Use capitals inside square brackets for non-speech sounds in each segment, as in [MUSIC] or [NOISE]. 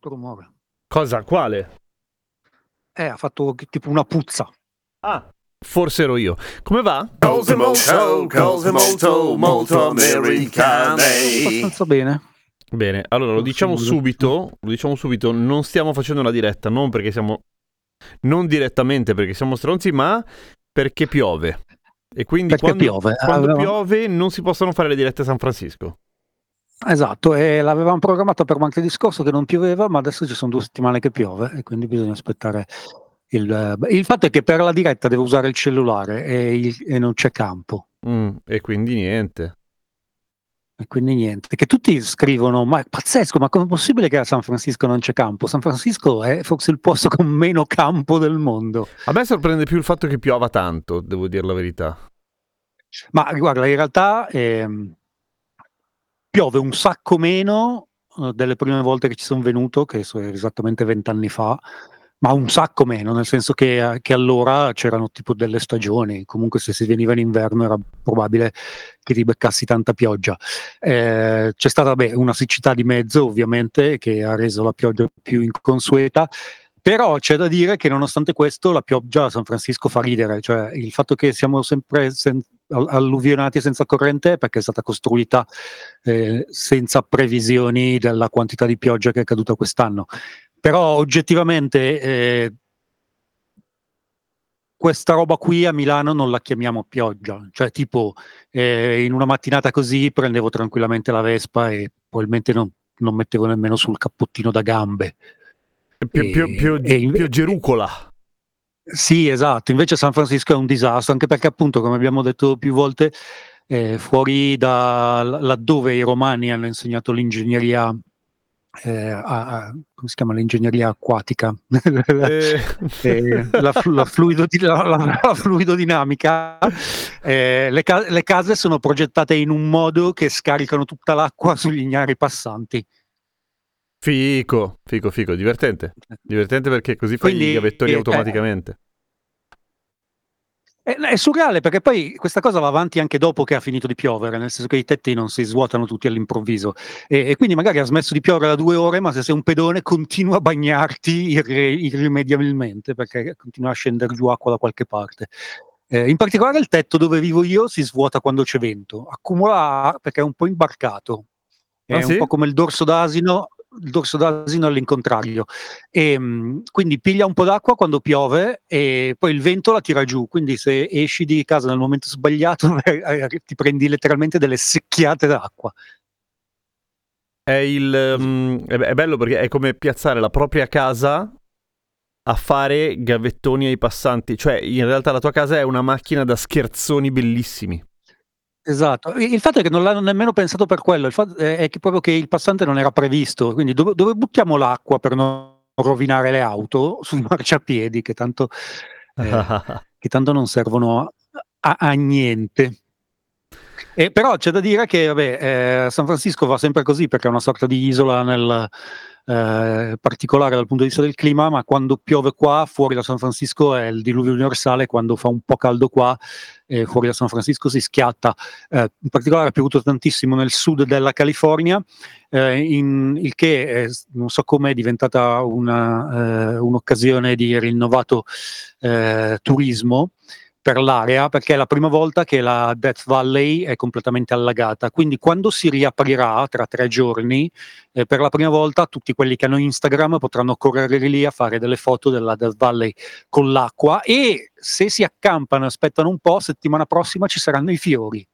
Brutto rumore. Cosa? Quale? Eh, ha fatto tipo una puzza. Ah, forse ero io. Come va? Cose molto, cose molto, molto americane. Abbastanza bene. Bene, allora lo diciamo subito, lo diciamo subito, non stiamo facendo una diretta, non perché siamo non direttamente perché siamo stronzi, ma perché piove. E quindi Perché quando, piove. quando Avevamo- piove non si possono fare le dirette a San Francisco. Esatto, e l'avevamo programmata per martedì scorso che non pioveva, ma adesso ci sono due settimane che piove e quindi bisogna aspettare. Il, beh, il fatto è che per la diretta devo usare il cellulare e, il- e non c'è campo. Mm, e quindi niente. E quindi niente. Che tutti scrivono: Ma è pazzesco, ma com'è possibile che a San Francisco non c'è campo? San Francisco è forse il posto con meno campo del mondo. A me sorprende più il fatto che piova tanto, devo dire la verità. Ma guarda, in realtà ehm, piove un sacco meno eh, delle prime volte che ci sono venuto, che sono esattamente vent'anni fa, ma un sacco meno, nel senso che, che allora c'erano tipo delle stagioni, comunque se si veniva in inverno era probabile che ti beccassi tanta pioggia. Eh, c'è stata beh, una siccità di mezzo, ovviamente, che ha reso la pioggia più inconsueta. Però c'è da dire che nonostante questo la pioggia a San Francisco fa ridere, cioè il fatto che siamo sempre sen- alluvionati senza corrente perché è stata costruita eh, senza previsioni della quantità di pioggia che è caduta quest'anno. Però oggettivamente eh, questa roba qui a Milano non la chiamiamo pioggia, cioè tipo eh, in una mattinata così prendevo tranquillamente la Vespa e probabilmente non, non mettevo nemmeno sul cappottino da gambe. Più, E- più, più, e più gerucola. Sì, esatto. Invece San Francisco è un disastro, anche perché appunto, come abbiamo detto più volte, eh, fuori da l- laddove i romani hanno insegnato l'ingegneria, eh, a- a- come si chiama? L'ingegneria acquatica, Eh, [LAUGHS] eh, la, flu- la fluidodi- la- la- la fluidodinamica, eh, le, ca- le case sono progettate in un modo che scaricano tutta l'acqua sugli ignari passanti. Fico, fico, fico, divertente. Divertente perché così fai Quindi, i gavettoni eh, automaticamente. È, è surreale perché poi questa cosa va avanti anche dopo che ha finito di piovere, nel senso che i tetti non si svuotano tutti all'improvviso e, e quindi magari ha smesso di piovere da due ore, ma se sei un pedone continua a bagnarti irre- irrimediabilmente perché continua a scendere giù acqua da qualche parte. Eh, in particolare il tetto dove vivo io si svuota quando c'è vento, accumula perché è un po' imbarcato, è Ah, un sì? po' come il dorso d'asino, il dorso d'asino all'incontrario. E, mh, quindi piglia un po' d'acqua quando piove e poi il vento la tira giù. Quindi se esci di casa nel momento sbagliato [LAUGHS] eh, ti prendi letteralmente delle secchiate d'acqua. È, il, mm, è bello perché è come piazzare la propria casa a fare gavettoni ai passanti. Cioè, in realtà la tua casa è una macchina da scherzoni bellissimi. Esatto. Il il fatto è che non l'hanno nemmeno pensato per quello, il fatto è che proprio che il passante non era previsto. Quindi dove, dove buttiamo l'acqua per non rovinare le auto? Sui [LAUGHS] marciapiedi, che tanto, eh, [LAUGHS] che tanto non servono a- a niente. E però c'è da dire che vabbè, eh, San Francisco va sempre così perché è una sorta di isola nel, eh, particolare dal punto di vista del clima, ma quando piove qua, fuori da San Francisco è il diluvio universale, quando fa un po' caldo qua, eh, fuori da San Francisco si schiatta. Eh, in particolare ha piovuto tantissimo nel sud della California, eh, in- il che è, non so come è diventata una, eh, un'occasione di rinnovato eh, turismo per l'area perché è la prima volta che la Death Valley è completamente allagata. Quindi quando si riaprirà tra tre giorni, eh, per la prima volta tutti quelli che hanno Instagram potranno correre lì a fare delle foto della Death Valley con l'acqua e se si accampano aspettano un po', settimana prossima ci saranno i fiori.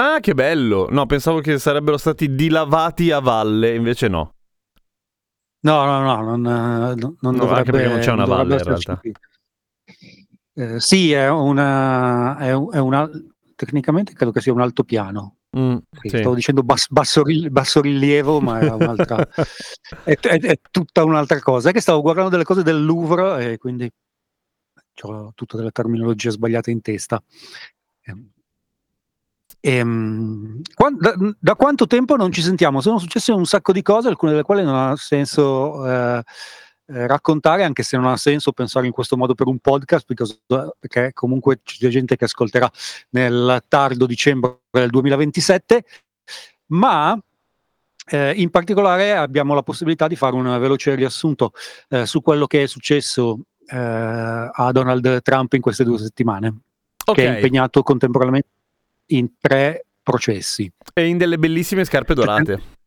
Ah, che bello! No, pensavo che sarebbero stati dilavati a valle, invece no. No, no, no, non, eh, non No, dovrebbe, anche perché non c'è una valle, in realtà. qui. Eh, sì, è una, è un- è una- tecnicamente credo che sia un altopiano. Mm, Sì. Stavo dicendo bas- basso, ri- basso rilievo, ma era un'altra, [LAUGHS] è, è- tutta un'altra cosa. È che stavo guardando delle cose del Louvre e quindi ho tutte delle terminologie sbagliate in testa. Ehm, ehm, quan- da, da quanto tempo non ci sentiamo? Sono successe un sacco di cose, alcune delle quali non ha senso eh, eh, raccontare, anche se non ha senso pensare in questo modo per un podcast, because- perché comunque c'è gente che ascolterà nel tardo dicembre del 2027, ma eh, in particolare abbiamo la possibilità di fare un veloce riassunto eh, su quello che è successo eh, a Donald Trump in queste due settimane, che è impegnato contemporaneamente in tre processi. e in delle bellissime scarpe dorate. [LAUGHS]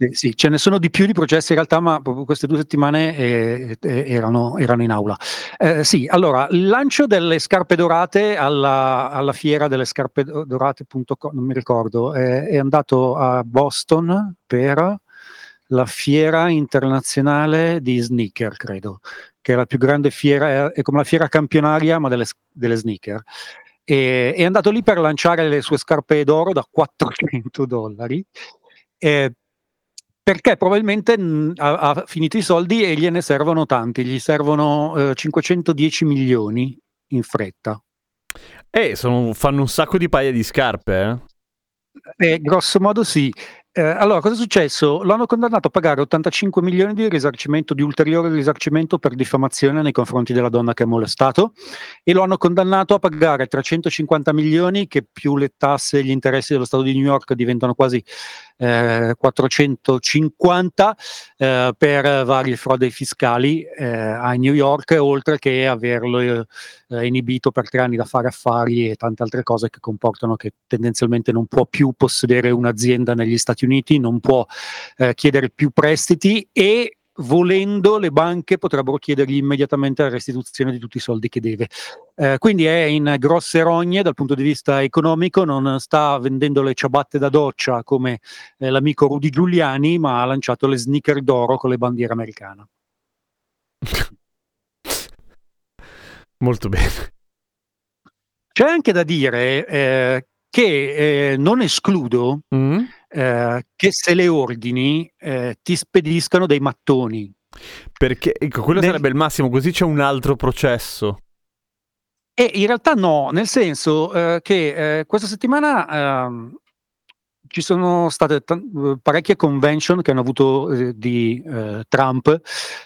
Sì, sì, ce ne sono di più di processi in realtà, ma proprio queste due settimane eh, eh, erano, erano in aula. Eh, sì, allora, il lancio delle scarpe dorate alla, alla fiera delle scarpe dorate.com, non mi ricordo, è andato a Boston per la fiera internazionale di sneaker, credo, che è la più grande fiera, è come la fiera campionaria, ma delle, delle sneaker. E, è andato lì per lanciare le sue scarpe d'oro da 400 dollari. Eh, perché probabilmente mh, ha, ha finito i soldi e gliene servono tanti, gli servono eh, 510 milioni in fretta. Eh, sono- fanno un sacco di paia di scarpe, eh? Eh, grosso modo sì. Eh, allora, cosa è successo? Lo hanno condannato a pagare 85 milioni di risarcimento, di ulteriore risarcimento per diffamazione nei confronti della donna che ha molestato e lo hanno condannato a pagare 350 milioni che più le tasse e gli interessi dello Stato di New York diventano quasi eh, 450 eh, per varie frodi fiscali eh, a New York, oltre che averlo eh, eh, inibito per tre anni da fare affari e tante altre cose che comportano che tendenzialmente non può più possedere un'azienda negli Stati Uniti, non può eh, chiedere più prestiti e volendo le banche potrebbero chiedergli immediatamente la restituzione di tutti i soldi che deve. Eh, quindi è in grosse rogne dal punto di vista economico, non sta vendendo le ciabatte da doccia come eh, l'amico Rudy Giuliani, ma ha lanciato le sneaker d'oro con le bandiere americane. [LAUGHS] Molto bene. C'è anche da dire eh, che eh, non escludo Mm? Eh, che se le ordini eh, ti spediscano dei mattoni. Perché ecco, quello Nel- sarebbe il massimo, così c'è un altro processo. E in realtà no, nel senso eh, che eh, questa settimana ehm, ci sono state eh, parecchie convention che hanno avuto eh, di eh, Trump,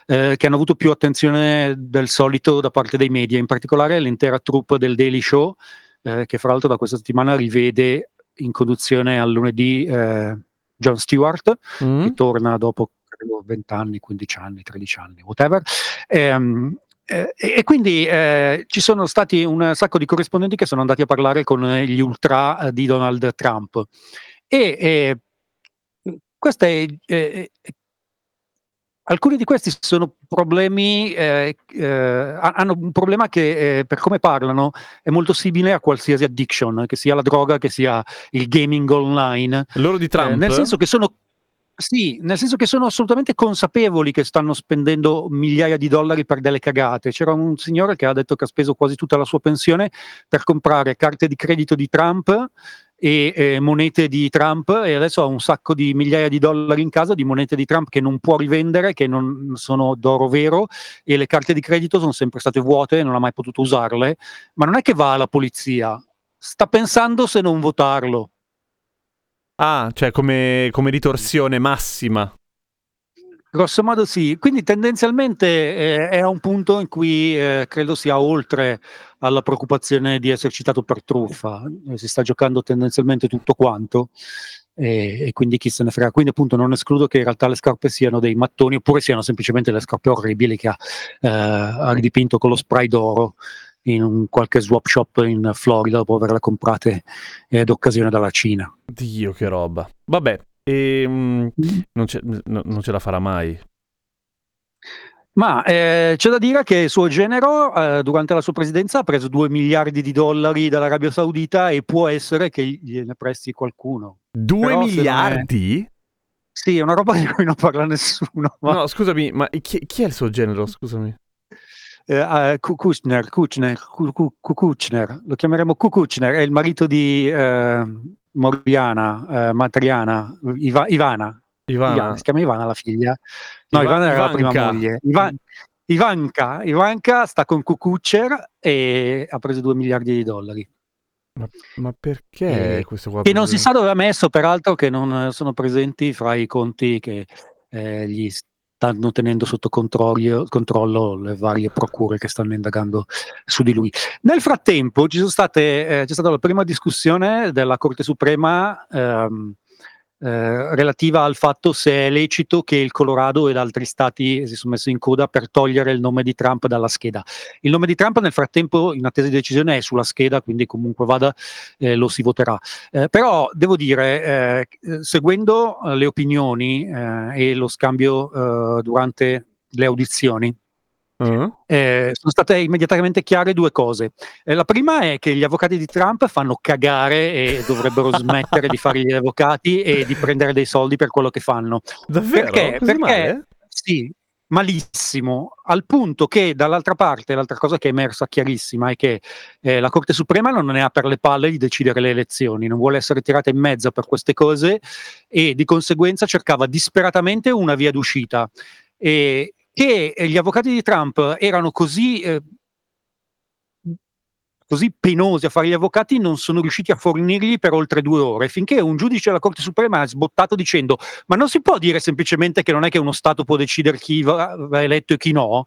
eh, che hanno avuto più attenzione del solito da parte dei media, in particolare l'intera troupe del Daily Show, eh, che fra l'altro da questa settimana rivede in conduzione al lunedì eh, Jon Stewart, Mm? che torna dopo credo 20 anni, 15 anni, 13 anni, whatever. Ehm, eh, e e quindi eh, ci sono stati un sacco di corrispondenti che sono andati a parlare con eh, gli ultra eh, di Donald Trump. E eh, questa è, eh, eh, alcuni di questi sono problemi, eh, eh, ha- hanno un problema che eh, per come parlano è molto simile a qualsiasi addiction, che sia la droga, che sia il gaming online. Loro di Trump? Eh, nel senso che sono sì, nel senso che sono assolutamente consapevoli che stanno spendendo migliaia di dollari per delle cagate. C'era un signore che ha detto che ha speso quasi tutta la sua pensione per comprare carte di credito di Trump e eh, monete di Trump e adesso ha un sacco di migliaia di dollari in casa di monete di Trump che non può rivendere, che non sono d'oro vero e le carte di credito sono sempre state vuote e non ha mai potuto usarle. Ma non è che va alla polizia, sta pensando se non votarlo. Ah, cioè come, come ritorsione massima. Grosso modo sì, quindi tendenzialmente eh, è a un punto in cui eh, credo sia oltre alla preoccupazione di essere citato per truffa, Eh, si sta giocando tendenzialmente tutto quanto e, e quindi chi se ne frega. Quindi appunto non escludo che in realtà le scarpe siano dei mattoni oppure siano semplicemente le scarpe orribili che ha, eh, ha ridipinto con lo spray d'oro in un qualche swap shop in Florida dopo averle comprate eh, d'occasione dalla Cina. Dio, che roba. Vabbè, ehm, non, ce, no- non ce la farà mai. Ma eh, c'è da dire che il suo genero eh, durante la sua presidenza ha preso 2 miliardi di dollari dall'Arabia Saudita e può essere che gliene presti qualcuno. Due Però se non è- miliardi? Sì, è una roba di cui non parla nessuno. Ma, No, scusami, ma chi, chi è il suo genero? Scusami. eh, eh, Ku- Kushner, Kushner, Ku- Ku- Ku- Kushner, lo chiameremo Ku- Kushner, è il marito di, eh, Moriana, eh, Matriana, Iva- Ivana, Ivana. Ivana, si chiama Ivana la figlia? No, Iva- Ivana era la prima Ivanka. moglie. Iva- Ivanka, Ivanka sta con Kukucher e ha preso 2 miliardi di dollari. Ma, ma perché Eh, questo qua? Che non si sa dove ha messo, peraltro, che non sono presenti fra i conti che eh, gli stanno tenendo sotto controllo, controllo le varie procure che stanno indagando su di lui. Nel frattempo ci sono state, eh, c'è stata la prima discussione della Corte Suprema ehm, eh, relativa al fatto se è lecito che il Colorado ed altri stati si sono messi in coda per togliere il nome di Trump dalla scheda. Il nome di Trump nel frattempo, in attesa di decisione, è sulla scheda, quindi comunque vada, eh, lo si voterà. Eh, però devo dire, eh, seguendo le opinioni eh, e lo scambio durante le audizioni, Ah? eh, sono state immediatamente chiare due cose. Eh, la prima è che gli avvocati di Trump fanno cagare e dovrebbero [LAUGHS] smettere di fare gli avvocati e di prendere dei soldi per quello che fanno. Davvero? Perché? Così Perché male? sì, malissimo, al punto che dall'altra parte, l'altra cosa che è emersa chiarissima è che eh, la Corte Suprema non ne ha per le palle di decidere le elezioni, non vuole essere tirata in mezzo per queste cose e di conseguenza cercava disperatamente una via d'uscita. E che gli avvocati di Trump erano così... eh, così penosi a fare gli avvocati non sono riusciti a fornirgli per oltre due ore, finché un giudice della Corte Suprema ha sbottato dicendo ma non si può dire semplicemente che non è che uno Stato può decidere chi va, va eletto e chi no,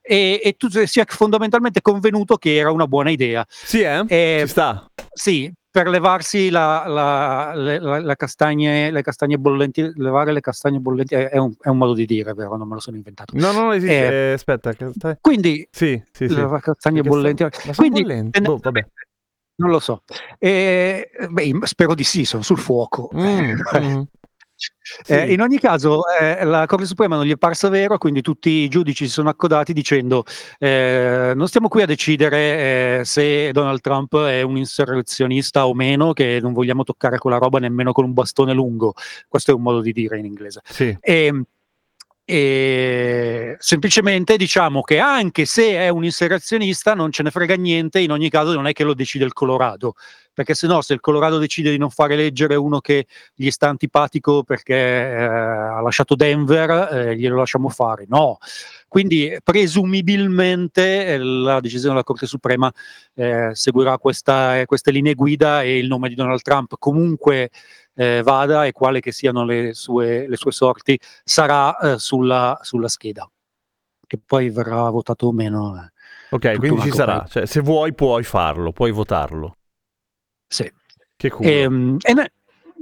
e, e tu si è fondamentalmente convenuto che era una buona idea. Sì, eh? Eh, sta. Sì, per levarsi la, la- le, la- le castagne, le castagne bollenti, levare le castagne bollenti è, un, è un modo di dire, vero? Non me lo sono inventato. No, no, esiste. Eh, aspetta. stai- Quindi, Sì, sì, sì. levare castagne bollenti. sono Quindi, bollenti? Boh, vabbè. non lo so. Eh, beh, spero di sì, sono sul fuoco. Mm, [LAUGHS] mm. Eh, Sì. in ogni caso, eh, la Corte Suprema non gli è parsa vero, quindi tutti i giudici si sono accodati dicendo eh, non stiamo qui a decidere eh, se Donald Trump è un insurrezionista o meno, che non vogliamo toccare quella roba nemmeno con un bastone lungo. Questo è un modo di dire in inglese. Sì. E, e semplicemente diciamo che anche se è un insurrezionista non ce ne frega niente, in ogni caso non è che lo decide il Colorado, perché se no se il Colorado decide di non fare leggere uno che gli sta antipatico perché eh, ha lasciato Denver, eh, glielo lasciamo fare, no. Quindi presumibilmente eh, la decisione della Corte Suprema eh, seguirà questa- queste linee guida e il nome di Donald Trump comunque eh, vada e quale che siano le sue, le sue sorti sarà eh, sulla, sulla scheda, che poi verrà votato o meno. eh. Ok, quindi ci sarà. Cioè, se vuoi, puoi farlo, puoi votarlo. Sì. Che culo. Ehm, e ne-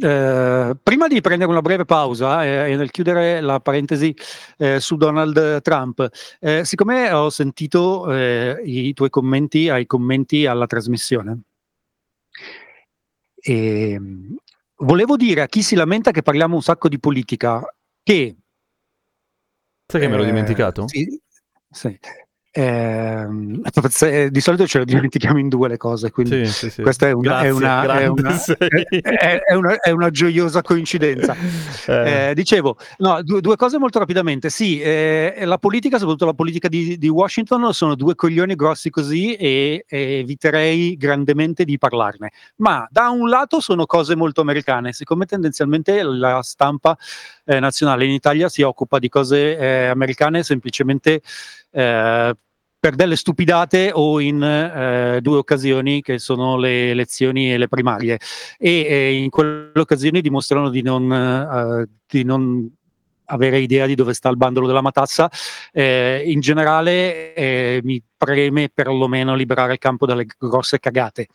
eh, prima di prendere una breve pausa eh, e nel chiudere la parentesi eh, su Donald Trump, eh, siccome ho sentito eh, i tuoi commenti ai commenti alla trasmissione, ehm, volevo dire a chi si lamenta che parliamo un sacco di politica che Sai che me l'ho Eh, dimenticato? Sì, sì. Ehm, [LAUGHS] se- di solito ce le dimentichiamo in due le cose, quindi Sì, sì, questa è una, Grazie, è una- è una- [LAUGHS] è una- è una gioiosa coincidenza. Eh, Eh, dicevo, no, due, due cose molto rapidamente. Sì, eh, la politica, soprattutto la politica di, di Washington, sono due coglioni grossi così e, e eviterei grandemente di parlarne. Ma da un lato sono cose molto americane, siccome tendenzialmente la stampa eh, nazionale in Italia si occupa di cose eh, americane semplicemente eh, per delle stupidate o in eh, due occasioni che sono le elezioni e le primarie e eh, in quelle occasioni dimostrano di non, eh, di non avere idea di dove sta il bandolo della matassa. Eh, in generale eh, mi preme perlomeno liberare il campo dalle grosse cagate.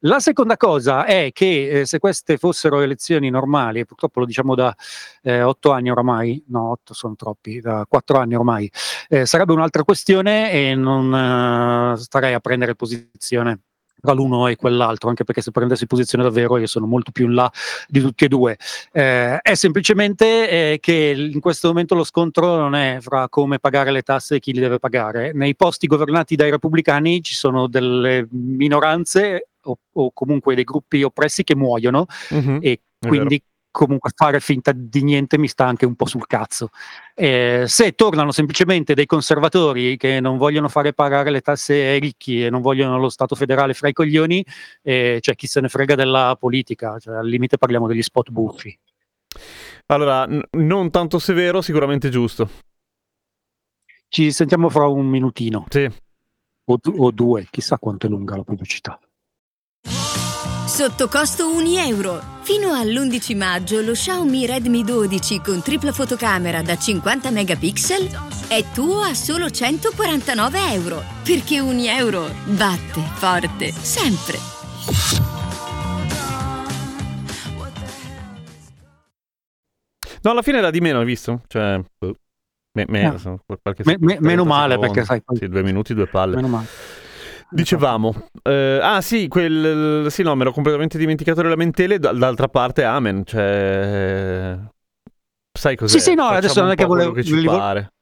La seconda cosa è che eh, se queste fossero elezioni normali, purtroppo lo diciamo da eh, otto anni oramai, no, otto sono troppi, da quattro anni ormai, eh, sarebbe un'altra questione e non eh, starei a prendere posizione tra l'uno e quell'altro, anche perché se prendessi posizione davvero io sono molto più in là di tutti e due. Eh, è semplicemente eh, che in questo momento lo scontro non è fra come pagare le tasse e chi li deve pagare. Nei posti governati dai repubblicani ci sono delle minoranze o, o comunque dei gruppi oppressi che muoiono mhm. e quindi comunque fare finta di niente mi sta anche un po' sul cazzo. Eh, se tornano semplicemente dei conservatori che non vogliono fare pagare le tasse ai ricchi e non vogliono lo Stato federale fra i coglioni, eh, cioè chi se ne frega della politica, cioè, al limite parliamo degli spot buffi. Allora, n- non tanto severo, sicuramente giusto. Ci sentiamo fra un minutino Sì. o, du- o due, chissà quanto è lunga la pubblicità. Sotto costo 1 euro. Fino all'11 maggio lo Xiaomi Redmi 12 con tripla fotocamera da 50 megapixel è tuo a solo 149 euro. Perché 1 euro batte forte sempre. No, alla fine era di meno, hai visto? Cioè, boh. me- me- sono qualche Me- me- 30 meno male, secondi. perché sai, Sì, due minuti, due palle. Meno male. Dicevamo, eh, ah sì, quel, sì no, mi ero completamente dimenticato delle lamentele, d'altra parte amen, cioè, sai cos'è? Sì, sì, no, Facciamo adesso non è che volevo- che ci pare.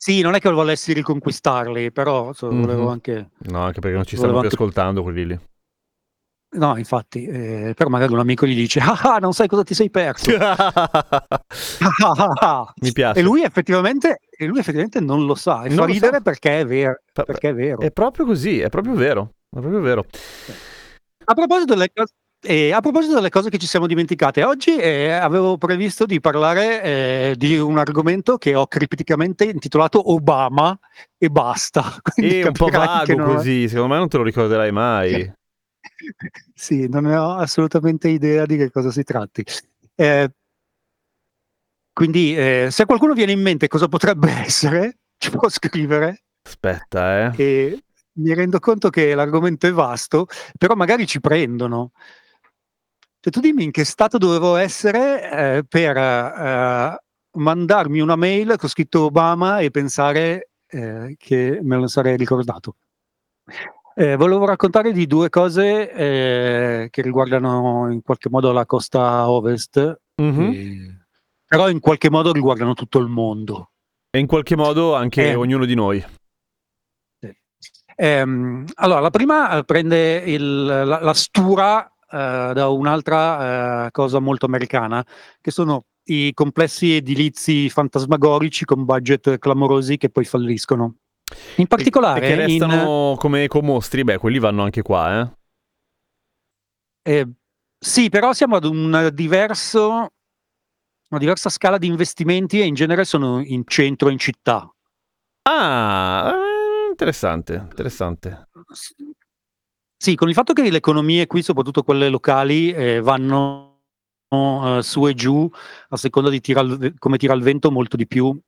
Sì, non è che volessi riconquistarli, però so, volevo Mhm. anche... No, anche perché non ci stanno più anche- ascoltando quelli lì. No, infatti, eh, però magari un amico gli dice, ah, ah, non sai cosa ti sei perso. [LAUGHS] Mi piace. e, lui effettivamente, e lui effettivamente non lo sa, e Non fa ridere sa. perché è vero. Pa- Perché è vero. È proprio così, è proprio vero, è proprio vero. A proposito delle cose... eh, a proposito delle cose che ci siamo dimenticate, oggi eh, avevo previsto di parlare eh, di un argomento che ho cripticamente intitolato Obama e basta. [LAUGHS] Quindi E un po' vago così, secondo me non te lo ricorderai mai. Sì, non ne ho assolutamente idea di che cosa si tratti. Eh, quindi, eh, se a qualcuno viene in mente cosa potrebbe [LAUGHS] essere, ci può scrivere. Aspetta, eh. E mi rendo conto che l'argomento è vasto, però magari ci prendono. Cioè, tu dimmi in che stato dovevo essere eh, per eh, mandarmi una mail con scritto Obama e pensare eh, che me lo sarei ricordato. Eh, volevo raccontare di due cose eh, che riguardano in qualche modo la costa ovest, Mhm. eh, però in qualche modo riguardano tutto il mondo. E in qualche modo anche Eh. ognuno di noi. Ehm, allora, la prima eh, prende il- la, la stura eh, da un'altra eh, cosa molto americana, che sono i complessi edilizi fantasmagorici con budget clamorosi che poi falliscono. In particolare, E che in- restano come ecomostri, beh, quelli vanno anche qua, eh. eh, sì, però siamo ad un diverso, una diversa scala di investimenti e in genere sono in centro, in città. Ah, eh, interessante, interessante. Sì, con il fatto che le economie qui, soprattutto quelle locali, eh, vanno eh, su e giù a seconda di tira come tira il vento molto di più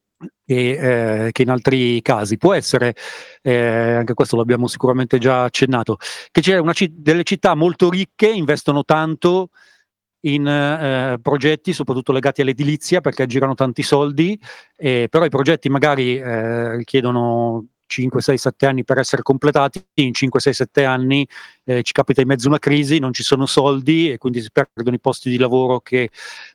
e, eh, che in altri casi. Può essere, eh, anche questo l'abbiamo sicuramente già accennato, che c'è una ci- delle città molto ricche, investono tanto in eh, progetti, soprattutto legati all'edilizia, perché girano tanti soldi, eh, però i progetti magari eh, richiedono 5, 6, 7 anni per essere completati, in 5, 6, 7 anni eh, ci capita in mezzo una crisi, non ci sono soldi e quindi si perdono i posti di lavoro che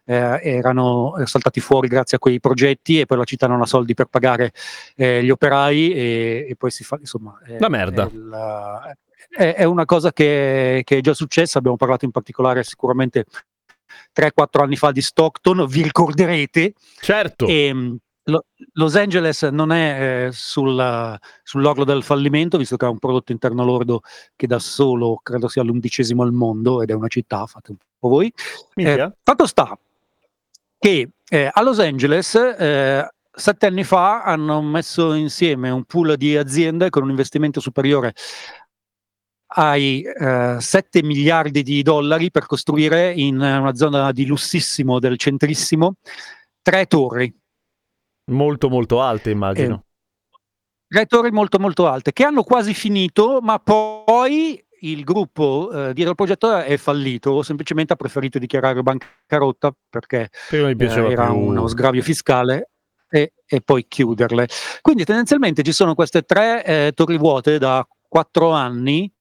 eh, erano saltati fuori grazie a quei progetti e poi la città non ha soldi per pagare eh, gli operai e, e poi si fa, insomma... La merda. È, il- è- una cosa che, che è già successa, abbiamo parlato in particolare sicuramente 3-4 anni fa di Stockton, vi ricorderete, Certo. e, mh, Lo- Los Angeles non è eh, sul- sull'orlo del fallimento, visto che ha un prodotto interno lordo che da solo credo sia l'undicesimo al mondo ed è una città, fate un po' voi. Minchia. Eh, fatto sta che eh, a Los Angeles eh, sette anni fa hanno messo insieme un pool di aziende con un investimento superiore ai eh, 7 miliardi di dollari per costruire in una zona di lussissimo del centrissimo tre torri. Molto molto alte, immagino. tre torri molto molto alte che hanno quasi finito, ma poi il gruppo eh, dietro al progetto è fallito, o semplicemente ha preferito dichiarare bancarotta perché eh, era più. uno sgravio fiscale e, e poi chiuderle. Quindi tendenzialmente ci sono queste tre eh, torri vuote da quattro anni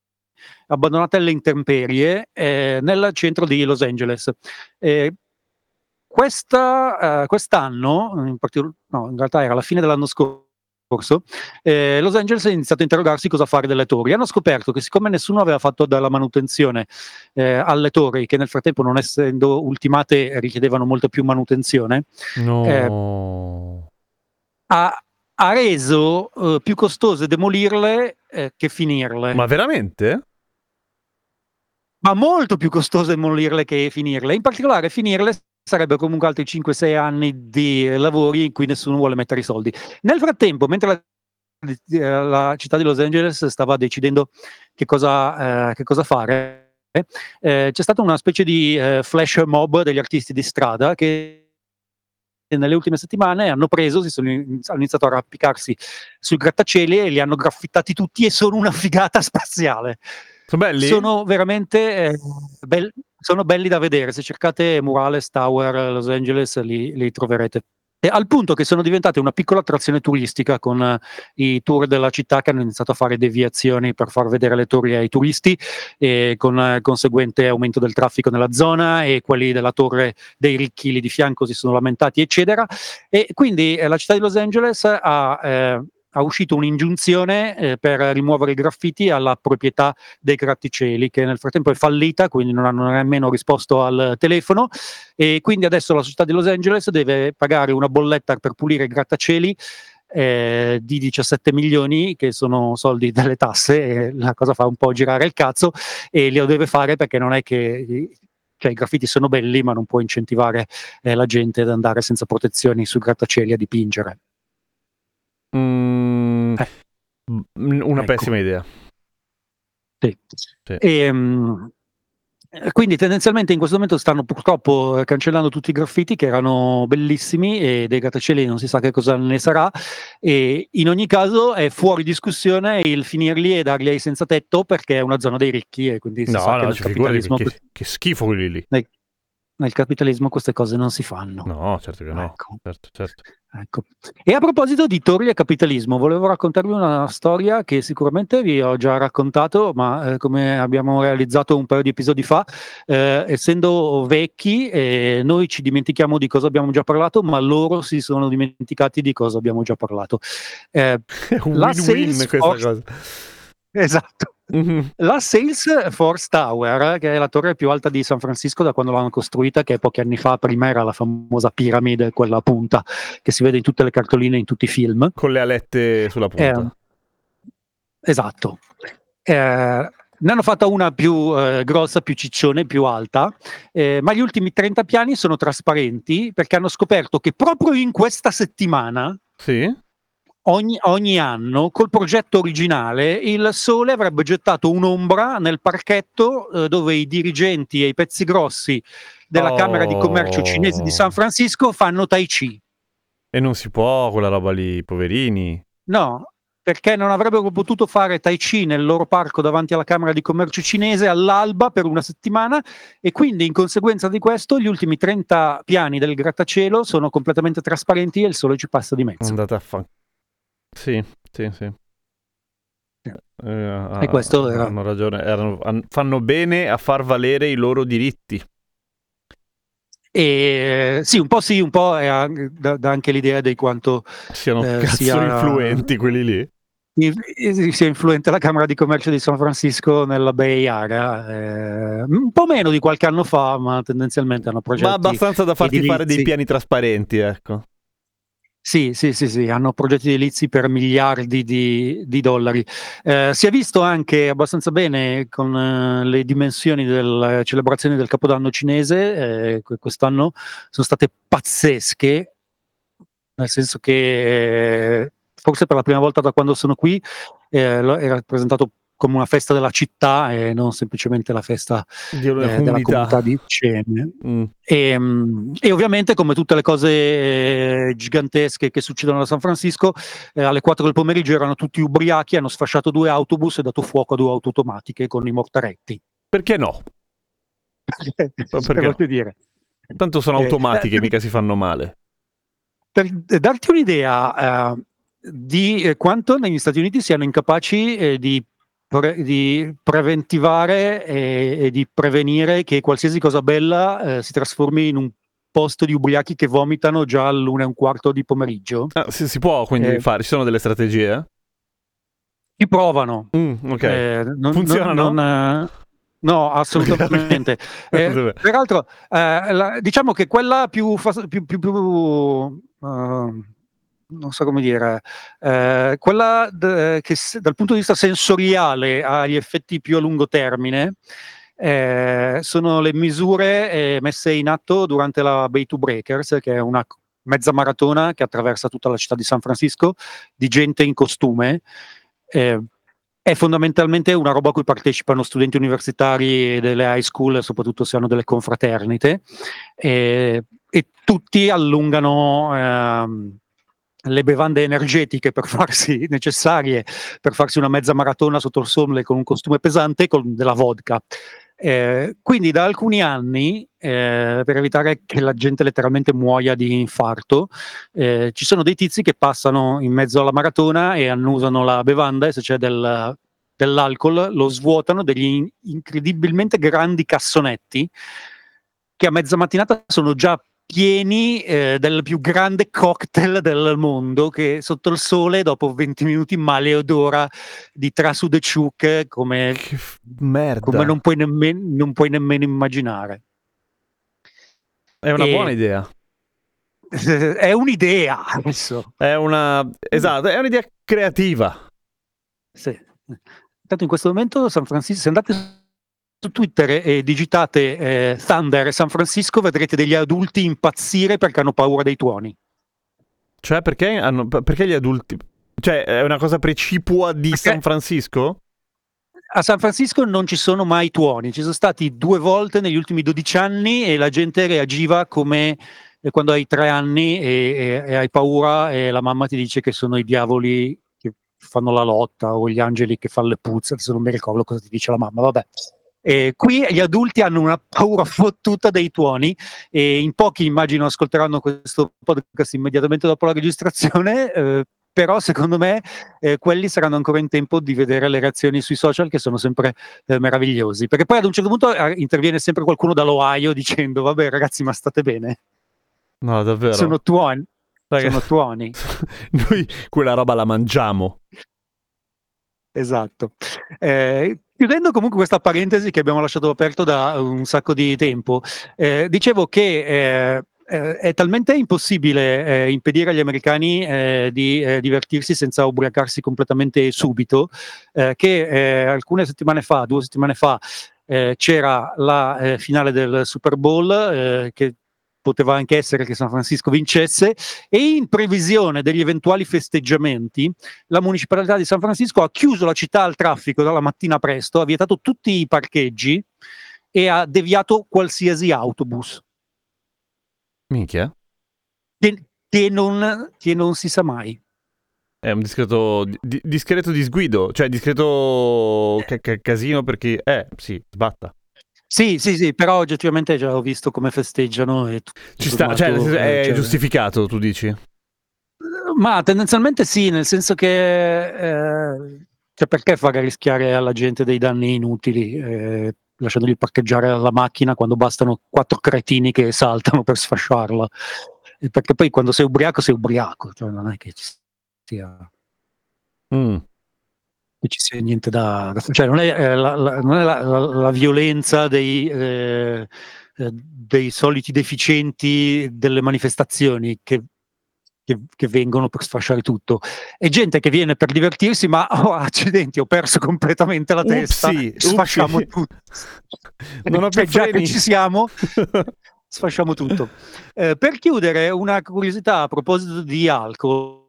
abbandonate alle intemperie eh, nel centro di Los Angeles. Eh, questa, eh, quest'anno, in, particolar- no, in realtà era la fine dell'anno scorso, eh, Los Angeles ha iniziato a interrogarsi cosa fare delle torri. Hanno scoperto che siccome nessuno aveva fatto della manutenzione eh, alle torri, che nel frattempo non essendo ultimate richiedevano molta più manutenzione, No. ha, ha reso eh, più costose demolirle eh, che finirle. Ma veramente? ma molto più costose demolirle che finirle. In particolare, finirle sarebbe comunque altri 5-6 anni di lavori in cui nessuno vuole mettere i soldi. Nel frattempo, mentre la, la città di Los Angeles stava decidendo che cosa, eh, che cosa fare, eh, c'è stata una specie di eh, flash mob degli artisti di strada che nelle ultime settimane hanno preso, si sono, in- hanno iniziato a arrampicarsi sui grattacieli e li hanno graffittati tutti e sono una figata [LAUGHS] spaziale. Sono belli? Sono veramente eh, bel- sono belli da vedere. Se cercate Murales Tower Los Angeles li, li troverete. E al punto che sono diventate una piccola attrazione turistica con eh, i tour della città che hanno iniziato a fare deviazioni per far vedere le torri ai turisti con eh, conseguente aumento del traffico nella zona e quelli della torre dei ricchi lì di fianco si sono lamentati eccetera e quindi eh, la città di Los Angeles ha eh, ha uscito un'ingiunzione eh, per rimuovere i graffiti alla proprietà dei grattacieli, che nel frattempo è fallita, quindi non hanno nemmeno risposto al telefono. E quindi adesso la società di Los Angeles deve pagare una bolletta per pulire i grattacieli. eh, di 17 milioni che sono soldi delle tasse la cosa fa un po' girare il cazzo e lo deve fare perché non è che cioè, i graffiti sono belli ma non può incentivare eh, la gente ad andare senza protezioni sui grattacieli a dipingere mm, una Ecco. pessima idea. Sì. Sì. E, mm, eh, quindi tendenzialmente in questo momento stanno purtroppo eh, cancellando tutti i graffiti che erano bellissimi e dei grattacieli non si sa che cosa ne sarà e in ogni caso è fuori discussione il finirli e darli ai senza tetto perché è una zona dei ricchi e quindi si No, sa che no, nel ci figurati, capitalismo, che, che schifo quelli lì. Nel capitalismo queste cose non si fanno. No, certo che no. Ecco. Certo, certo. Ecco. E a proposito di torri e capitalismo, volevo raccontarvi una storia che sicuramente vi ho già raccontato, ma eh, come abbiamo realizzato un paio di episodi fa, eh, essendo vecchi, eh, noi ci dimentichiamo di cosa abbiamo già parlato, ma loro si sono dimenticati di cosa abbiamo già parlato. Eh, È [LAUGHS] un La win-win Salesforce- questa cosa. esatto. Mhm. La Salesforce Tower, che è la torre più alta di San Francisco da quando l'hanno costruita, che pochi anni fa prima era la famosa piramide, quella a punta, che si vede in tutte le cartoline, in tutti i film. Con le alette sulla punta. Eh, esatto. Eh, ne hanno fatta una più eh, grossa, più ciccione, più alta, eh, ma gli ultimi 30 piani sono trasparenti perché hanno scoperto che proprio in questa settimana, Sì? Ogni, ogni anno, col progetto originale, il sole avrebbe gettato un'ombra nel parchetto eh, dove i dirigenti e i pezzi grossi della Oh. Camera di Commercio cinese di San Francisco fanno Tai Chi. E non si può quella roba lì, poverini. No, perché non avrebbero potuto fare Tai Chi nel loro parco davanti alla Camera di Commercio cinese all'alba per una settimana e quindi in conseguenza di questo gli ultimi 30 piani del grattacielo sono completamente trasparenti e il sole ci passa di mezzo. Andate a fan. Sì, sì, sì. Eh, E questo era- hanno ragione, erano- fanno bene a far valere i loro diritti. E sì, un po' sì, un po' è anche- l'idea di quanto Siano Eh, cazzo sia- influenti quelli lì. sia influente la Camera di Commercio di San Francisco nella Bay Area. eh, un po' meno di qualche anno fa, ma tendenzialmente hanno progetti. Ma abbastanza da farti fare dei edilizi. piani trasparenti, ecco. Sì, sì, sì, sì, hanno progetti edilizi per miliardi di, di dollari. Eh, si è visto anche abbastanza bene con eh, le dimensioni delle celebrazioni del Capodanno cinese, eh, que- quest'anno sono state pazzesche, nel senso che eh, forse per la prima volta da quando sono qui eh, era presentato come una festa della città e non semplicemente la festa eh, della comunità. comunità di Cene. Mm. E, mm, e ovviamente, come tutte le cose eh, gigantesche che succedono a San Francisco, eh, alle 4 del pomeriggio erano tutti ubriachi, hanno sfasciato due autobus e dato fuoco a due auto automatiche con i mortaretti. Perché no? [LAUGHS] perché no? dire, Tanto sono Eh, automatiche, eh, mica si fanno male. per darti un'idea eh, di quanto negli Stati Uniti siano incapaci di, pre- di preventivare e, e di prevenire che qualsiasi cosa bella eh, si trasformi in un posto di ubriachi che vomitano già all'una e un quarto di pomeriggio. Ah, si, si può quindi Eh. fare, ci sono delle strategie? Ci provano. Mm, ok. Eh, non- Funzionano? non- non, eh, no, assolutamente. [LAUGHS] Eh, peraltro, eh, la- diciamo che quella più, fas- più, più- più, eh, non so come dire, eh, quella d- che s- dal punto di vista sensoriale ha gli effetti più a lungo termine. eh, sono le misure eh, messe in atto durante la Bay to Breakers, che è una mezza maratona che attraversa tutta la città di San Francisco di gente in costume. Eh, è fondamentalmente una roba a cui partecipano studenti universitari delle high school, soprattutto se hanno delle confraternite, e, e tutti allungano ehm, le bevande energetiche per farsi [LAUGHS] necessarie per farsi una mezza maratona sotto il sole con un costume pesante con della vodka. Eh, quindi da alcuni anni, eh, per evitare che la gente letteralmente muoia di infarto, eh, ci sono dei tizi che passano in mezzo alla maratona e annusano la bevanda e se c'è del- dell'alcol lo svuotano degli in- incredibilmente grandi cassonetti che a mezza mattinata sono già pieni eh, del più grande cocktail del mondo che sotto il sole dopo 20 minuti male odora di Trasu de Ciuc come, f- merda. come non, puoi nemmen- non puoi nemmeno immaginare. È una e- buona idea. [LAUGHS] È un'idea adesso. È una... Esatto, è un'idea creativa. Sì. Intanto in questo momento San Francisco, se andate su Twitter e digitate eh, Thunder San Francisco vedrete degli adulti impazzire perché hanno paura dei tuoni. Cioè, perché, hanno... perché gli adulti... Cioè, è una cosa precipua di Perché- San Francisco? A San Francisco non ci sono mai tuoni, ci sono stati due volte negli ultimi 12 anni e la gente reagiva come eh, quando hai tre anni e, e- e hai paura e la mamma ti dice che sono i diavoli che fanno la lotta o gli angeli che fanno le puzze, adesso non mi ricordo cosa ti dice la mamma, vabbè. E qui gli adulti hanno una paura [LAUGHS] fottuta dei tuoni e in pochi immagino ascolteranno questo podcast immediatamente dopo la registrazione, eh, però secondo me eh, quelli saranno ancora in tempo di vedere le reazioni sui social che sono sempre eh, meravigliosi, perché poi ad un certo punto eh, interviene sempre qualcuno dall'Ohio dicendo vabbè ragazzi ma state bene, No, davvero. sono tuoni, Raga- sono tuoni, [LAUGHS] Noi quella roba la mangiamo. esatto. Eh, chiudendo comunque questa parentesi che abbiamo lasciato aperto da un sacco di tempo, eh, dicevo che eh, eh, è talmente impossibile eh, impedire agli americani eh, di eh, divertirsi senza ubriacarsi completamente subito, eh, che eh, alcune settimane fa, due settimane fa, eh, c'era la eh, finale del Super Bowl eh, che poteva anche essere che San Francisco vincesse e in previsione degli eventuali festeggiamenti la municipalità di San Francisco ha chiuso la città al traffico dalla mattina presto, ha vietato tutti i parcheggi e ha deviato qualsiasi autobus Minchia. che, che non, che non si sa mai. È un discreto, di- discreto disguido, cioè discreto ca- ca- casino perché... Eh, sì, sbatta. Sì, sì, sì, però oggettivamente già ho visto come festeggiano e tutto Ci sta, cioè, eh, è cioè- giustificato, tu dici? Ma tendenzialmente sì, nel senso che eh, cioè perché fare rischiare alla gente dei danni inutili, eh, lasciandoli parcheggiare la macchina quando bastano quattro cretini che saltano per sfasciarla? Eh, Perché poi quando sei ubriaco sei ubriaco, cioè non è che ci sia, Mm. Che ci sia niente da, da cioè non è, eh, la, la- non è la, la- violenza dei, eh, eh, dei soliti deficienti delle manifestazioni che che, che vengono per sfasciare tutto. È gente che viene per divertirsi, ma [LAUGHS] oh, accidenti, ho perso completamente la testa. Upsi, Sfasciamo [LAUGHS] upsi. tutto. Non ho [LAUGHS] Cioè, già che ci siamo, sfasciamo tutto. Eh, per chiudere, una curiosità a proposito di alcol.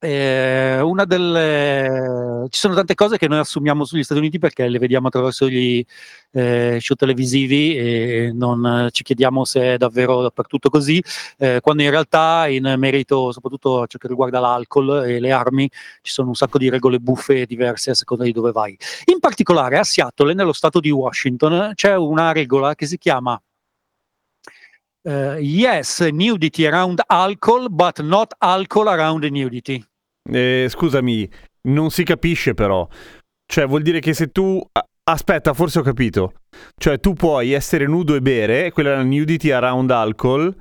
Eh, una delle ci sono tante cose che noi assumiamo sugli Stati Uniti perché le vediamo attraverso gli eh, show televisivi e non ci chiediamo se è davvero dappertutto così, eh, quando in realtà in merito soprattutto a ciò che riguarda l'alcol e le armi ci sono un sacco di regole buffe diverse a seconda di dove vai. In particolare a Seattle, nello stato di Washington, c'è una regola che si chiama eh, Yes, nudity around alcohol, but not alcohol around nudity. Eh, scusami, non si capisce però. Cioè, vuol dire che se tu... Aspetta, forse ho capito. Cioè, tu puoi essere nudo e bere, quella è la nudity around alcohol,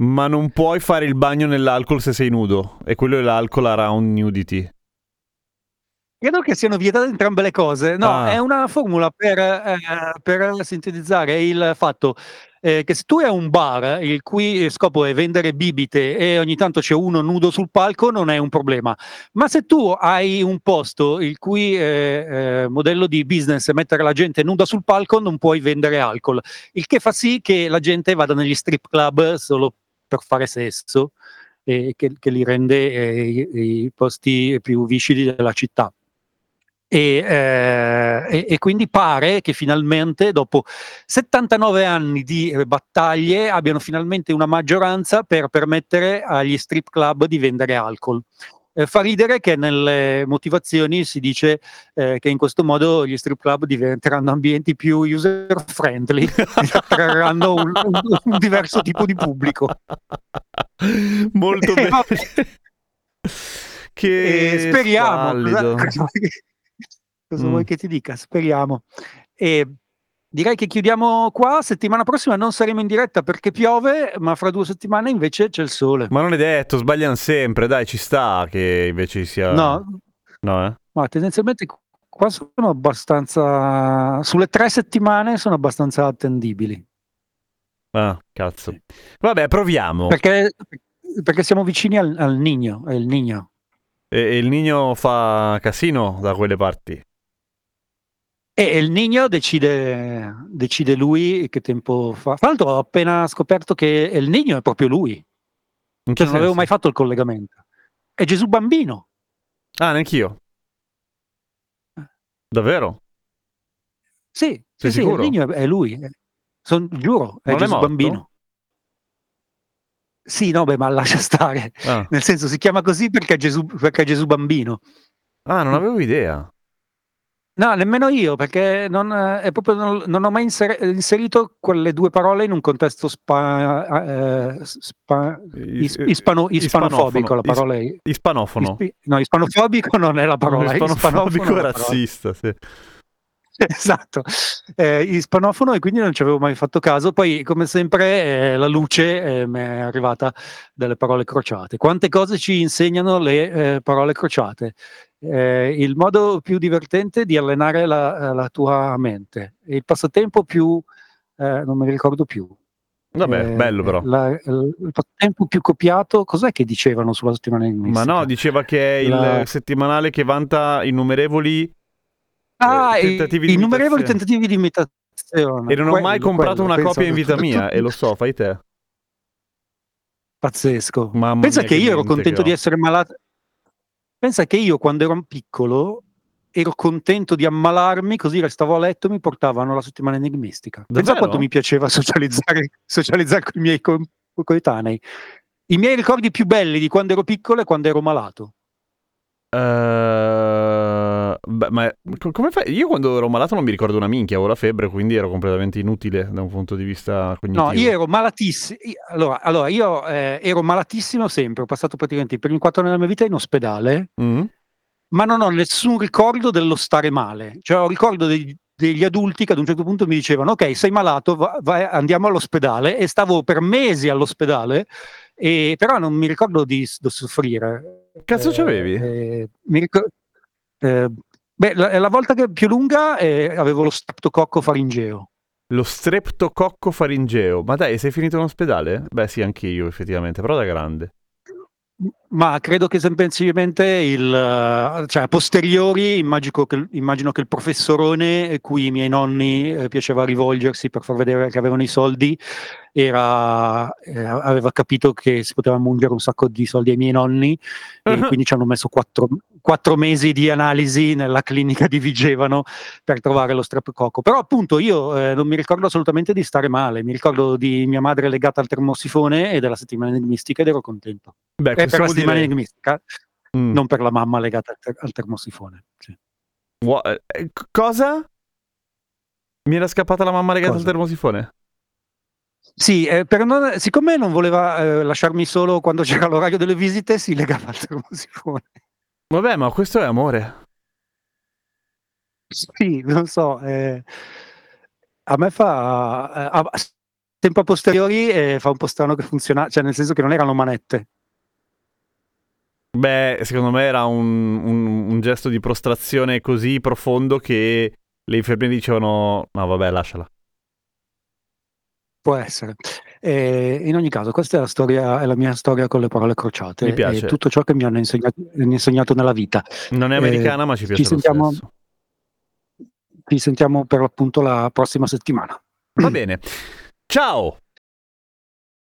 Ma non puoi fare il bagno nell'alcol se sei nudo. E quello è l'alcol around nudity. Credo che siano vietate entrambe le cose. No, Ah. è una formula per, eh, per sintetizzare il fatto eh, che se tu hai un bar il cui scopo è vendere bibite e ogni tanto c'è uno nudo sul palco, non è un problema. Ma se tu hai un posto il cui eh, eh, modello di business è mettere la gente nuda sul palco, non puoi vendere alcol. Il che fa sì che la gente vada negli strip club solo per fare sesso che, che li rende eh, i, i posti più viscidi della città. E, eh, e- e quindi pare che finalmente, dopo 79 anni di eh, battaglie, abbiano finalmente una maggioranza per permettere agli strip club di vendere alcol. Eh, fa ridere che nelle motivazioni si dice eh, che in questo modo gli strip club diventeranno ambienti più user friendly, [LAUGHS] attrarranno un, un- un diverso tipo di pubblico. Molto Eh, bene. [LAUGHS] che E speriamo. [LAUGHS] Cosa, Mm. vuoi che ti dica? Speriamo. E direi che chiudiamo qua. Settimana prossima non saremo in diretta perché piove, ma fra due settimane invece c'è il sole. Ma non è detto, sbagliano sempre. Dai, ci sta che invece sia. No, No, eh? ma tendenzialmente qua sono abbastanza. Sulle tre settimane sono abbastanza attendibili. Ah, cazzo. Vabbè, proviamo. Perché, perché siamo vicini al, al Nigno, è il Nigno. E, e il Nino fa casino da quelle parti. E il Nigno decide, decide lui che tempo fa. Tra l'altro ho appena scoperto che il Nigno è proprio lui. In che Cioè, non avevo mai fatto il collegamento. È Gesù bambino. Ah, neanch'io. Davvero? Sì, sì, Sei sì, il? Nigno è, è lui. Son- giuro, è Non è Gesù morto? bambino. Sì, no, beh, ma lascia stare. Ah. Nel senso, si chiama così perché è Gesù, perché è Gesù bambino. Ah, non avevo idea. No, nemmeno io, perché non, eh, è proprio, non, non ho mai inser- inserito quelle due parole in un contesto spa- eh, spa- is- ispano- ispanofobico. La Is- parola è, Ispanofono. ispi- no, ispanofobico non è la parola. è Ispanofobico è razzista, sì. [LAUGHS] Esatto, eh, ispanofono e quindi non ci avevo mai fatto caso. Poi, come sempre, eh, la luce eh, mi è arrivata dalle parole crociate. Quante cose ci insegnano le eh, parole crociate? Eh, il modo più divertente di allenare la, la tua mente, il passatempo più, eh, non me ne ricordo più. Vabbè, Eh, bello però. la- il, il passatempo più copiato, cos'è che dicevano sulla settimana Ma enigmistica? no, diceva che è il La- settimanale che vanta innumerevoli Ah, eh, i- tentativi di innumerevoli tentativi di imitazione. e non ho mai Quello, comprato quello, una copia in vita mia [LAUGHS] e lo so, fai te. Pazzesco. Mamma Pensa che io ero contento che di essere malato. Pensa che io quando ero piccolo ero contento di ammalarmi, così restavo a letto e mi portavano la settimana enigmistica. Pensa Davvero? quanto mi piaceva [LAUGHS] socializzare, socializzare con i miei co- coetanei. I miei ricordi più belli di quando ero piccolo è quando ero malato. Eh, beh, ma co- come fai? Io quando ero malato non mi ricordo una minchia, avevo la febbre, quindi ero completamente inutile da un punto di vista cognitivo. No, io ero malatissimo. Allora, allora, io eh, ero malatissimo sempre. Ho passato praticamente i primi quattro anni della mia vita in ospedale. Mm? ma non ho nessun ricordo dello stare male. Cioè, ho ricordo dei- degli adulti che ad un certo punto mi dicevano: Ok, sei malato, va- andiamo all'ospedale. E stavo per mesi all'ospedale, e, però non mi ricordo di, di soffrire. Cazzo Eh, c'avevi? eh, mi ricor- eh, beh, la, la volta che più lunga eh, avevo lo streptococco faringeo. Lo streptococco faringeo. Ma dai, sei finito in ospedale? Beh, sì, anche io effettivamente, però da grande. Ma credo che semplicemente il, eh, cioè, a posteriori immagino che, immagino che il professorone a cui i miei nonni eh, piaceva rivolgersi per far vedere che avevano i soldi era, eh, aveva capito che si poteva mungere un sacco di soldi ai miei nonni e [LAUGHS] quindi ci hanno messo quattro, quattro mesi di analisi nella clinica di Vigevano per trovare lo streptococco. Però appunto io eh, non mi ricordo assolutamente di stare male, mi ricordo di mia madre legata al termosifone e della settimana enigmistica ed ero contento. Beh, Eh, per la settimana dire... enigmistica, Mm. non per la mamma legata al, ter- al termosifone. sì. Wha- eh, c- cosa? Mi era scappata la mamma legata Cosa? al termosifone? Sì, eh, non- siccome non voleva eh, lasciarmi solo quando c'era l'orario delle visite, si legava al termosifone. Vabbè, ma questo è amore. Sì, non so. eh, a me fa... eh, ah, tempo a posteriori eh, fa un po' strano che funziona, cioè nel senso che non erano manette. Beh, secondo me era un, un- un gesto di prostrazione così profondo che le infermiere dicevano: No, vabbè, lasciala. Può essere. Eh, in ogni caso, questa è la, storia, è la mia storia con le parole crociate. Mi piace. E tutto ciò che mi hanno insegnato, insegnato nella vita. Non è Eh, americana, ma ci piace ci sentiamo-. Ci sentiamo per l'appunto la prossima settimana. Va bene. Ciao!